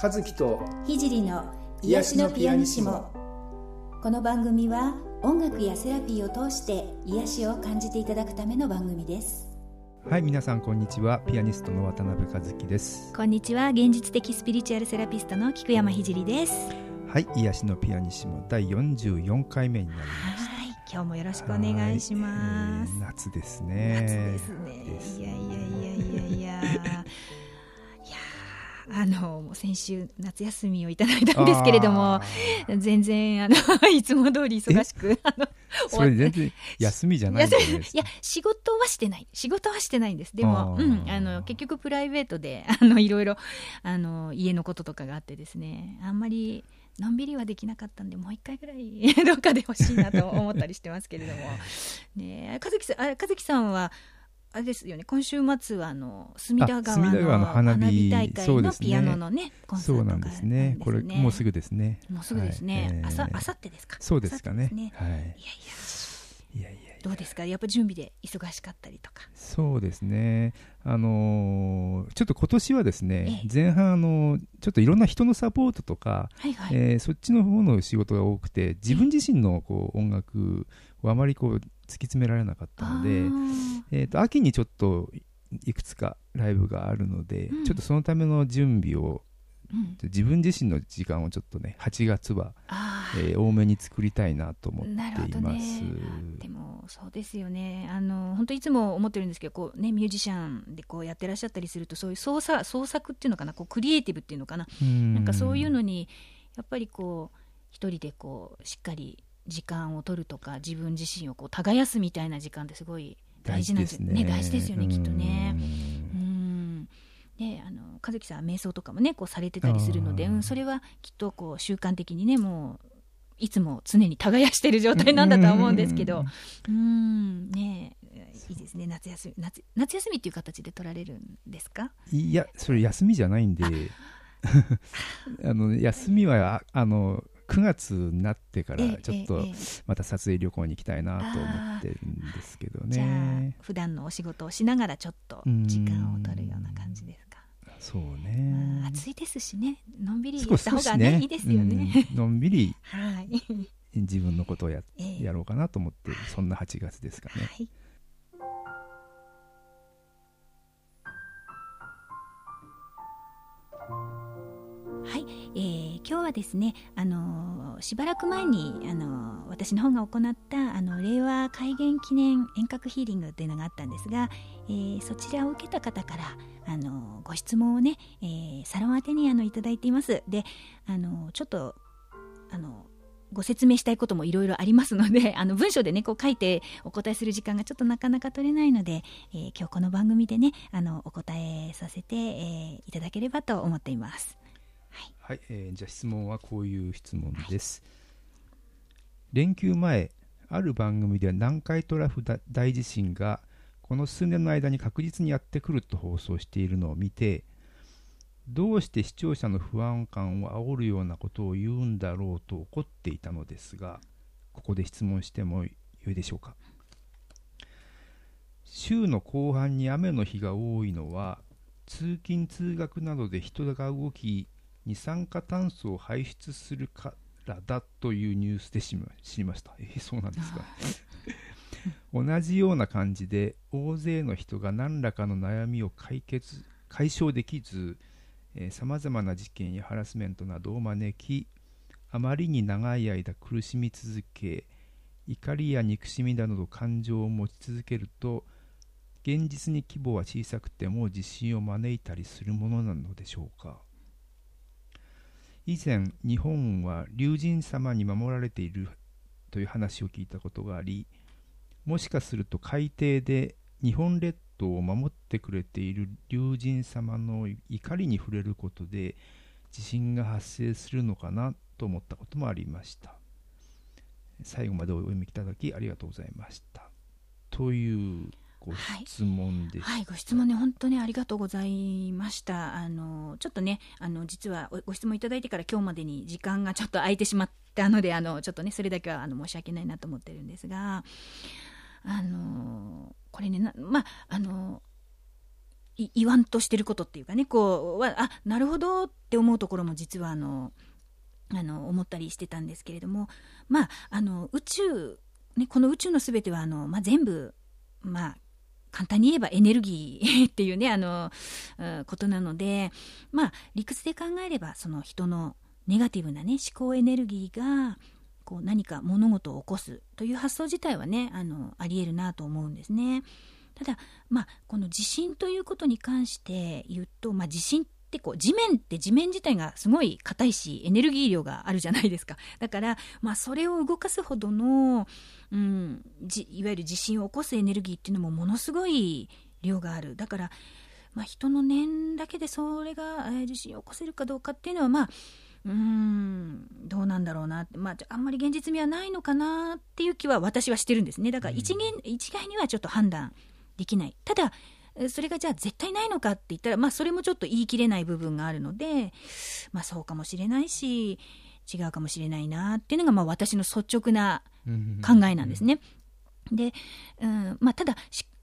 和樹と聖の癒しのピアニシモ。この番組は音楽やセラピーを通して癒しを感じていただくための番組です。はい皆さんこんにちは。ピアニストの渡辺和樹です。こんにちは。現実的スピリチュアルセラピストの菊山聖です。はい癒しのピアニシモ。第44回目になりました。はい今日もよろしくお願いします、えー、夏ですね。夏ですね。いやいやいやいやいやあの先週夏休みをいただいたんですけれども全然あの いつも通り忙しくあのそれ全然休みじゃないいや仕事はしてない。仕事はしてないんです。でもうん、あの結局プライベートで あのいろいろあの家のこととかがあってですね。あんまりのんびりはできなかったんでもう一回ぐらい どっかで欲しいなと思ったりしてますけれども。ね和樹さんあ和樹さんはあれですよね。今週末はあの隅田川の花火大会のピアノのね、ね、コンサートが、なんですね。これもうすぐですね。もうすぐですね、はい、あさあさってですか？そうですかね、ね、はい。いやいや。いやいやどうですか？やっぱ準備で忙しかったりとか。そうですね。あのー、ちょっと今年はですね、前半あのちょっといろんな人のサポートとか、はいはい、えー、そっちの方の仕事が多くて自分自身のこう音楽をあまりこう突き詰められなかったので、えーと、秋にちょっといくつかライブがあるので、うん、ちょっとそのための準備をうん、自分自身の時間をちょっとね8月は、えー、多めに作りたいなと思っています、ね、でもそうですよね。あの本当いつも思ってるんですけどこう、ね、ミュージシャンでこうやってらっしゃったりするとそういう創作創作っていうのかなこうクリエイティブっていうのかな。なんかそういうのにやっぱりこう一人でこうしっかり時間を取るとか自分自身をこう耕すみたいな時間ってすごい大事なんですね、ね、大事ですよねきっとね。うんであの和樹さんは瞑想とかもねこうされてたりするので、うん、それはきっとこう習慣的にねもういつも常に耕している状態なんだとは思うんですけど。うん。ねいいですね。夏休み夏夏休みっていう形で取られるんですか？いやそれ休みじゃないんで。あ。の休みはあの9月になってからちょっとまた撮影旅行に行きたいなと思ってるんですけどね、じゃあ普段のお仕事をしながらちょっと時間を取るような感じですか？そうね。暑いですしね。のんびりやった方がね、ね、いいですよね、うん、のんびり はい。自分のことをや,、やろうかなと思ってそんな8月ですかね、はい。えー、今日はですね、あのー、しばらく前に、あのー、私の方が行ったあの令和改元記念遠隔ヒーリングというのがあったんですが、えー、そちらを受けた方から、あのご質問をね、えー、サロン宛てにあのいただいています。で、あのちょっとあのご説明したいこともいろいろありますので、あの文章でね、こう書いてお答えする時間がちょっとなかなか取れないので、えー、今日この番組でね、あのお答えさせて、えー、いただければと思っています。はい、えー、じゃあ質問はこういう質問です、はい、連休前ある番組で南海トラフ大地震がこの数年の間に確実にやってくると放送しているのを見てどうして視聴者の不安感を煽るようなことを言うんだろうと怒っていたのですがここで質問してもよいでしょうか週の後半に雨の日が多いのは通勤通学などで人が動き二酸化炭素を排出するからだというニュースで知りました。えー、そうなんですか。同じような感じで大勢の人が何らかの悩みを解決解消できずさまざまな事件やハラスメントなどを招きあまりに長い間苦しみ続け怒りや憎しみなどの感情を持ち続けると現実に規模は小さくても地震を招いたりするものなのでしょうか。以前日本は龍神様に守られているという話を聞いたことがありもしかすると海底で日本列島を守ってくれている龍神様の怒りに触れることで地震が発生するのかなと思ったこともありました。最後までお読みいただきありがとうございました。というご質問で、はい、はい、ご質問ね本当にありがとうございました。あのちょっとねあの実はご質問いただいてから今日までに時間がちょっと空いてしまったのであのちょっとねそれだけはあの申し訳ないなと思ってるんですがあのこれねまああの言わんとしてることっていうかねこうはあなるほどって思うところも実はあのあの思ったりしてたんですけれどもまああの宇宙、ね、この宇宙の全てはあの、まあ、全部まあ簡単に言えばエネルギーっていうねあの、うん、ことなのでまあ理屈で考えればその人のネガティブなね思考エネルギーがこう何か物事を起こすという発想自体はねあのありえるなと思うんですね。ただ、まあ、この地震ということに関して言うと、まあ、地震ってこう地面って地面自体がすごい硬いしエネルギー量があるじゃないですか。だから、まあ、それを動かすほどの、うん、いわゆる地震を起こすエネルギーっていうのもものすごい量がある。だから、まあ、人の念だけでそれが、えー、地震を起こせるかどうかっていうのはまあうーんどうなんだろうなって、まあ、あんまり現実味はないのかなっていう気は私はしてるんですね。だから一元、一概にはちょっと判断できない。ただ、それがじゃあ絶対ないのか？って言ったら、まあそれもちょっと言い切れない部分があるので、まあそうかもしれないし、違うかもしれないなっていうのがまあ私の率直な考えなんですね。で、うんまあ、ただ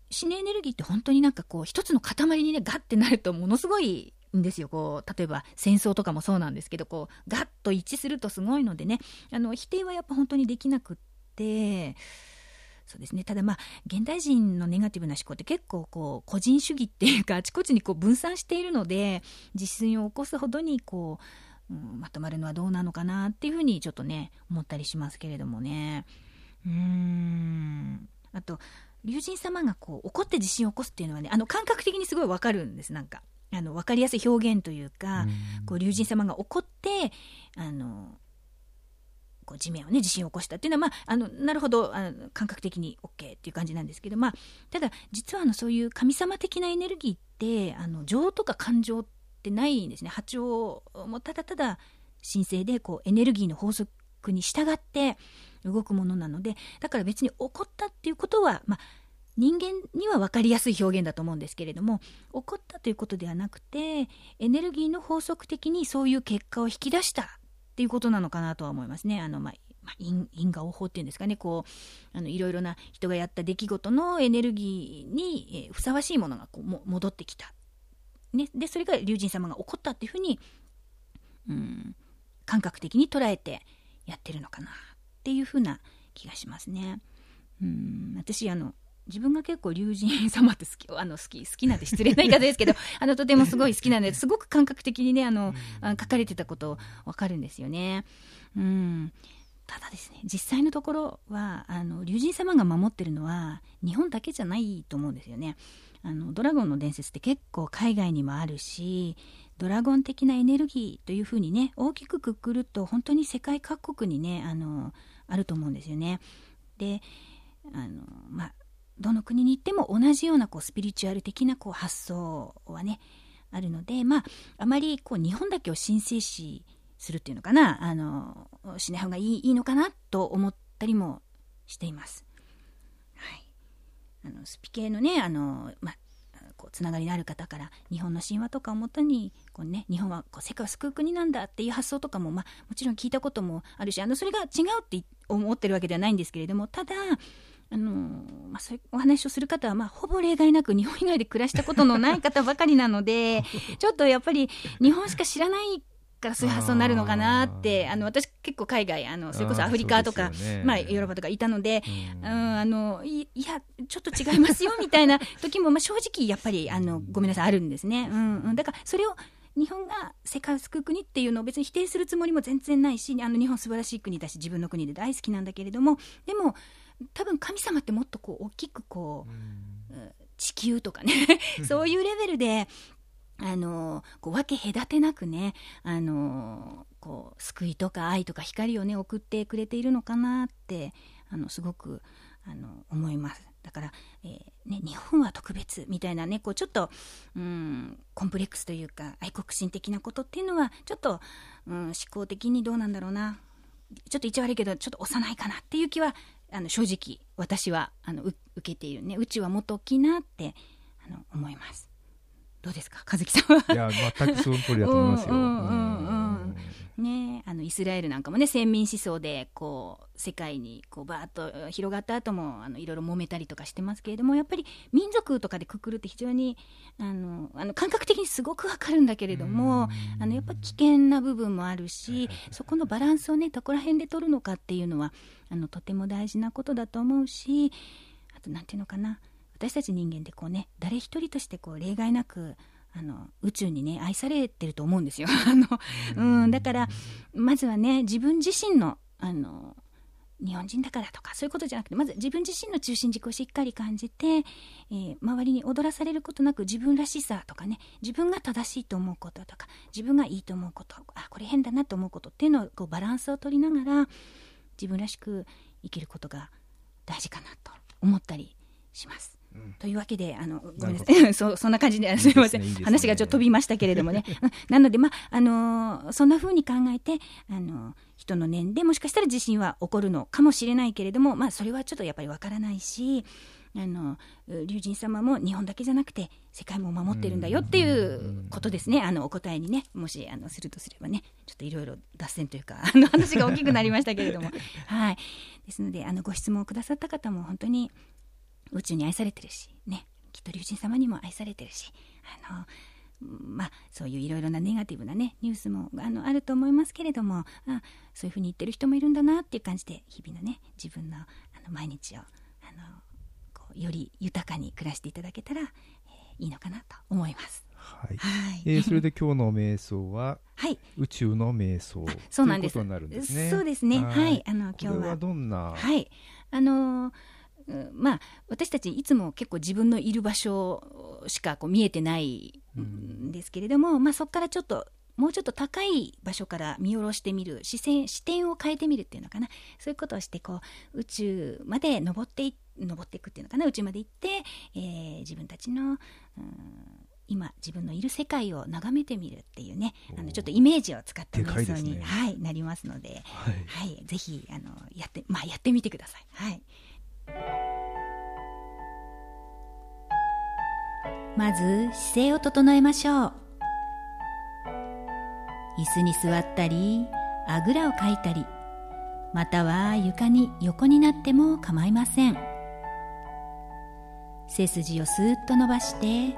死ねエネルギーって本当になんかこう一つの塊にねガッてなるとものすごいんですよ。こう例えば戦争とかもそうなんですけどこうガッと一致するとすごいのでね。あの否定はやっぱ本当にできなくってそうですね。ただまあ現代人のネガティブな思考って結構こう個人主義っていうかあちこちにこう分散しているので地震を起こすほどにこう、うん、まとまるのはどうなのかなっていうふうにちょっとね思ったりしますけれどもね。うーん。あと龍神様がこう怒って地震を起こすっていうのはねあの感覚的にすごいわかるんですなんか。あの分かりやすい表現というか、こう龍神様が怒ってあのこう地面をね地震を起こしたっていうのは、まあ、あのなるほどあの感覚的に OK っていう感じなんですけど、まあ、ただ実はあのそういう神様的なエネルギーってあの情とか感情ってないんですね。波長もただただ神聖でこうエネルギーの法則に従って動くものなのでだから別に起こったっていうことは、まあ、人間には分かりやすい表現だと思うんですけれども起こったということではなくてエネルギーの法則的にそういう結果を引き出したっていうことなのかなとは思いますね。あのまあまあ、因因果応報っていうんですかねこうあのいろいろな人がやった出来事のエネルギーに、えー、ふさわしいものがこうも戻ってきた、ね、でそれが龍神様が起こったっていうふうに、うん、感覚的に捉えてやってるのかなっていうふうな気がしますね。うん私あの自分が結構龍神様って好き あの好き好きなんて失礼な言い方ですけど あのとてもすごい好きなんですごく感覚的にねあの、うん、書かれてたこと分かるんですよね。うんただですね実際のところはあの龍神様が守ってるのは日本だけじゃないと思うんですよね。あのドラゴンの伝説って結構海外にもあるしドラゴン的なエネルギーというふうにね大きくくくると本当に世界各国にねあのあると思うんですよね。であのまあどの国に行っても同じようなこうスピリチュアル的なこう発想はねあるのでまああまりこう日本だけを神聖視するっていうのかなあのしない方がいいいいのかなと思ったりもしています。はい、あのスピ系のねあの、まあこうつながりのある方から日本の神話とかをもとにこう、ね、日本はこう世界を救う国なんだっていう発想とかも、まあ、もちろん聞いたこともあるしあのそれが違うって思ってるわけではないんですけれどもただあのまあ、そういうお話をする方は、まあ、ほぼ例外なく日本以外で暮らしたことのない方ばかりなので ちょっとやっぱり日本しか知らないからそういう発想になるのかなってあの私結構海外あのそれこそアフリカとか、ね、まあ、ヨーロッパとかいたので、うん、あのいやちょっと違いますよみたいな時も、まあ、正直やっぱりあのごめんなさいあるんですね、うんうん、だからそれを日本が世界を救う国っていうのを別に否定するつもりも全然ないしあの日本素晴らしい国だし自分の国で大好きなんだけれどもでも多分神様ってもっとこう大きくこう、う地球とかね そういうレベルであのこう分け隔てなくねあのこう救いとか愛とか光をね送ってくれているのかなってあのすごくあの思います。だから、えー、ね、日本は特別みたいなねこうちょっと、うん、コンプレックスというか愛国心的なことっていうのはちょっと、うん、思考的にどうなんだろうな。ちょっと言っちゃ悪いけどちょっと幼いかなっていう気はあの正直私はあの受けているね。宇宙はもっと大きいなってあの思います。どうですか？和樹さんは。いや全くその通りだと思いますよ、うんうんうんね、あのイスラエルなんかもね先民思想でこう世界にこうバーッと広がった後もあのいろいろ揉めたりとかしてますけれどもやっぱり民族とかでくくるって非常にあのあの感覚的にすごくわかるんだけれどもあのやっぱ危険な部分もあるしそこのバランスをねどこら辺で取るのかっていうのはあのとても大事なことだと思うしあとなんていうのかな。私たち人間ってこうね誰一人としてこう例外なくあの宇宙にね愛されてると思うんですよ あの、うん、だからまずはね自分自身のあの日本人だからとかそういうことじゃなくてまず自分自身の中心軸をしっかり感じて、えー、周りに踊らされることなく自分らしさとかね自分が正しいと思うこととか自分がいいと思うことあこれ変だなと思うことっていうのをこうバランスを取りながら自分らしく生きることが大事かなと思ったりします。というわけで、あの、ごめんなさい。そそんな感じで、すみません、ねね、話がちょっと飛びましたけれどもね。なので、まあ、あのー、そんな風に考えて、あのー、人の念でもしかしたら地震は起こるのかもしれないけれども、まあ、それはちょっとやっぱりわからないし、あの龍神様も日本だけじゃなくて世界も守ってるんだよっていうことですね、あのお答えにねもしあのするとすればねちょっといろいろ脱線というか あの話が大きくなりましたけれども。はい。ですのであのご質問をくださった方も本当に宇宙に愛されてるし、ね、きっと龍神様にも愛されてるし、あの、まあ、そういういろいろなネガティブなね、ニュースもあのあると思いますけれども、あそういうふうに言ってる人もいるんだなっていう感じで、日々のね、自分のあの毎日を、あの、こうより豊かに暮らしていただけたら、えー、いいのかなと思います。はい、はい、えー、それで今日の瞑想は、はい、宇宙の瞑想そうなんです。ということになるんですね。そうですね。はい、あの今日はどんな、はい、あのーまあ、私たちいつも結構自分のいる場所しかこう見えてないんですけれども、うん、まあ、そこからちょっともうちょっと高い場所から見下ろしてみる視線視点を変えてみるっていうのかな。そういうことをしてこう宇宙まで登って登っていくっていうのかな。宇宙まで行って、えー、自分たちの、うん、今自分のいる世界を眺めてみるっていうね。あのちょっとイメージを使った瞑想に、ね、はい、なりますので、はい、はい、ぜひあのやって,、まあ、やってみてください。はいまず姿勢を整えましょう。椅子に座ったりあぐらをかいたりまたは床に横になっても構いません。背筋をスーッと伸ばして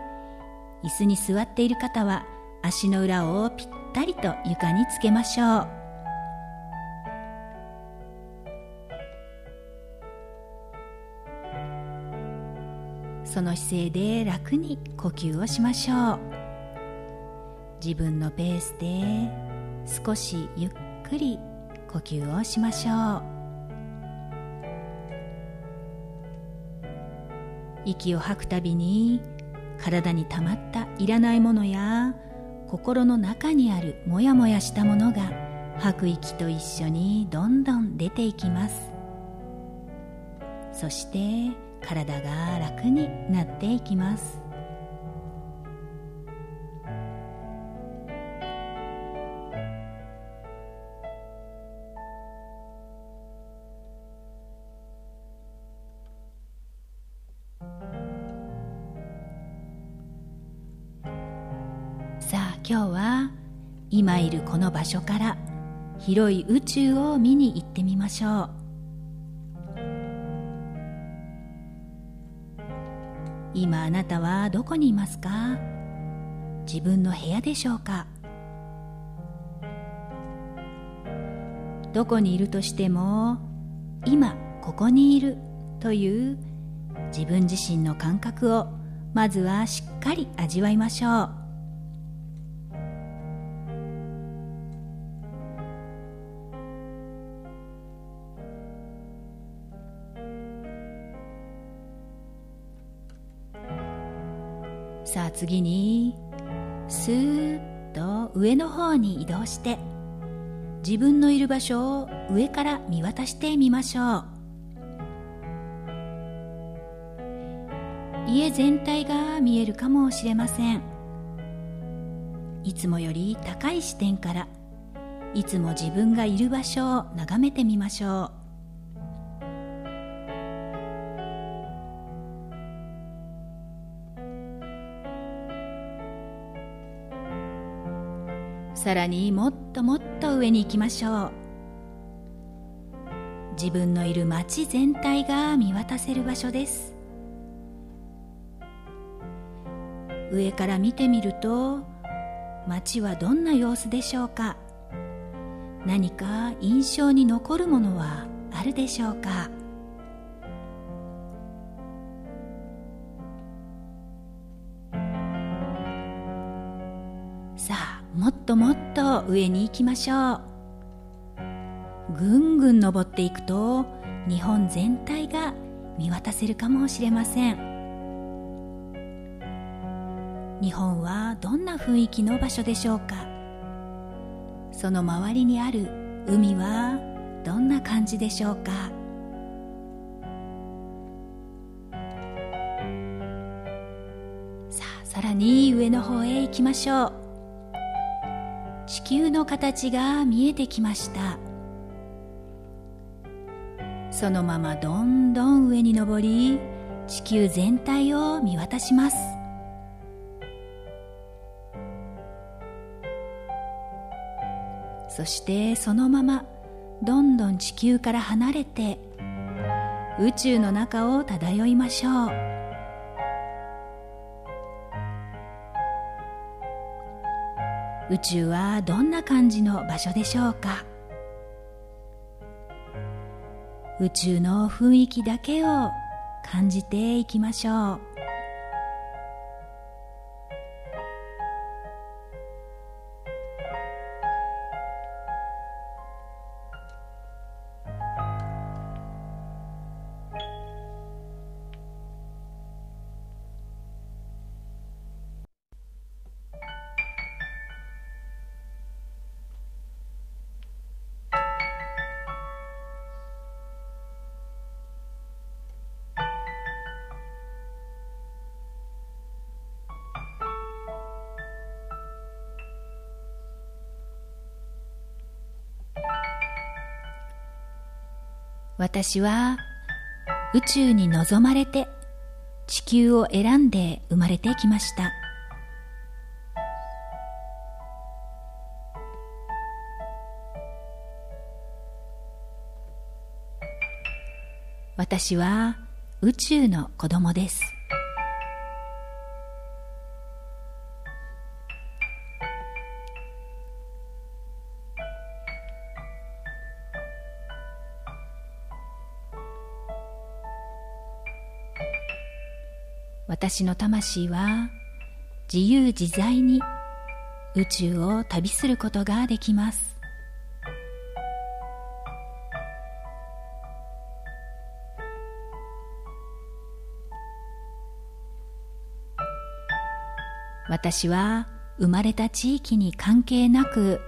椅子に座っている方は足の裏をぴったりと床につけましょう。その姿勢で楽に呼吸をしましょう自分のペースで少しゆっくり呼吸をしましょう。息を吐くたびに体に溜まったいらないものや心の中にあるモヤモヤしたものが吐く息と一緒にどんどん出ていきます。そして体が楽になっていきます。さあ今日は今いるこの場所から広い宇宙を見に行ってみましょう。今あなたはどこにいますか？自分の部屋でしょうか？どこにいるとしても今ここにいるという自分自身の感覚をまずはしっかり味わいましょう。さあ次にスーッと上の方に移動して自分のいる場所を上から見渡してみましょう。家全体が見えるかもしれません。いつもより高い視点からいつも自分がいる場所を眺めてみましょう。さらにもっともっと上に行きましょう。自分のいる街全体が見渡せる場所です。上から見てみると街はどんな様子でしょうか。何か印象に残るものはあるでしょうか。ともっと上に行きましょう。ぐんぐん登っていくと日本全体が見渡せるかもしれません。日本はどんな雰囲気の場所でしょうか？その周りにある海はどんな感じでしょうか？さあさらに上の方へ行きましょう。球の形が見えてきました。そのままどんどん上に登り地球全体を見渡します。そしてそのままどんどん地球から離れて宇宙の中を漂いましょう。宇宙はどんな感じの場所でしょうか？宇宙の雰囲気だけを感じていきましょう。私は宇宙に望まれて地球を選んで生まれてきました。私は宇宙の子供です。私の魂は自由自在に宇宙を旅することができます。私は生まれた地域に関係なく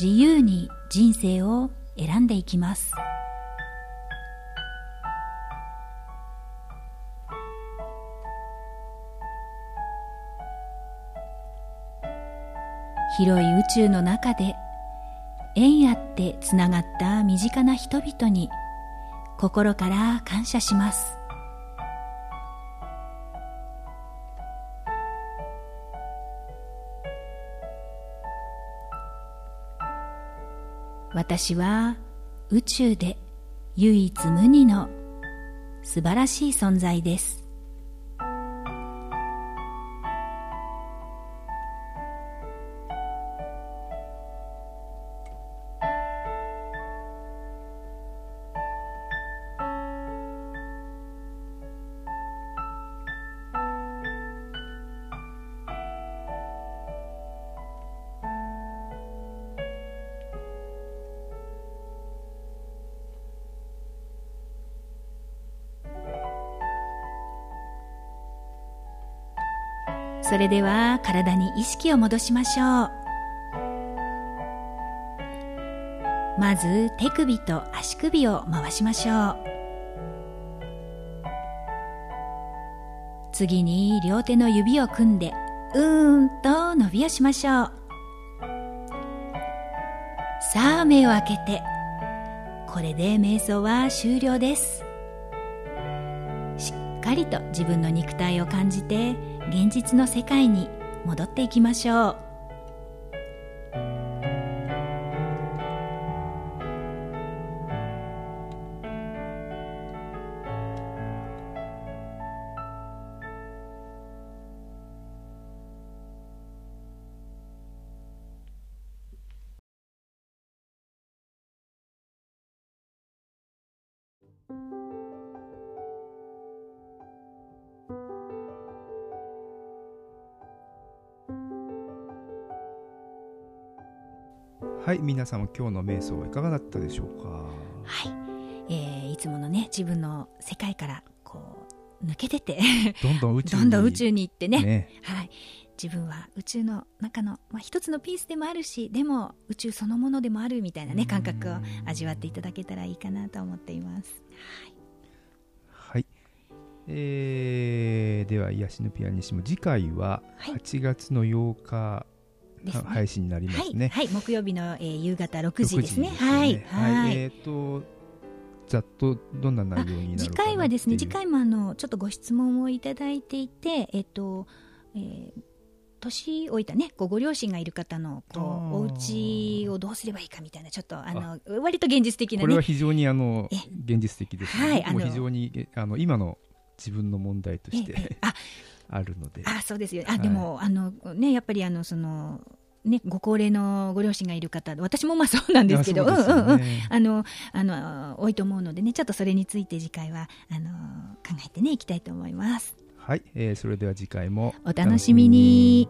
自由に人生を選んでいきます。広い宇宙の中で縁あってつながった身近な人々に心から感謝します。私は宇宙で唯一無二の素晴らしい存在です。それでは体に意識を戻しましょう。まず手首と足首を回しましょう。次に両手の指を組んでうーんと伸びをしましょう。さあ目を開けて。これで瞑想は終了です。かりと自分の肉体を感じて現実の世界に戻っていきましょう。はい皆様今日の瞑想はいかがだったでしょうか？はい、えー、いつものね自分の世界からこう抜けてて。どんどん宇宙に。どんどん宇宙に行ってね。ね。はい、自分は宇宙の中の、まあ、一つのピースでもあるしでも宇宙そのものでもあるみたいなね感覚を味わっていただけたらいいかなと思っています。はい、えーでは癒しのピアニッシモ次回ははい。8月の8日、ですね。配信になりますね、はい、はい、木曜日の、えー夕方6時ですね。6時はい、はい。えっ、とざっとどんな内容になる次回はですね、次回もあのちょっとご質問をいただいていて、えっと、えー年老いたね、こうご両親がいる方のこうお家をどうすればいいかみたいなちょっとあの割と現実的なこれはね、非常にあのえ現実的です、ね。はいあの。もう非常にえあの今の自分の問題としええ。てあ。あるので。あそうですよあ、はい。でもあのねやっぱりあのそのねご高齢のご両親がいる方私もまあそうなんですけどいやそうですよね。うんうんうん。あのあの多いと思うのでねちょっとそれについて次回はあの考えてねいきたいと思います。はい、えーそれでは次回も。お楽しみに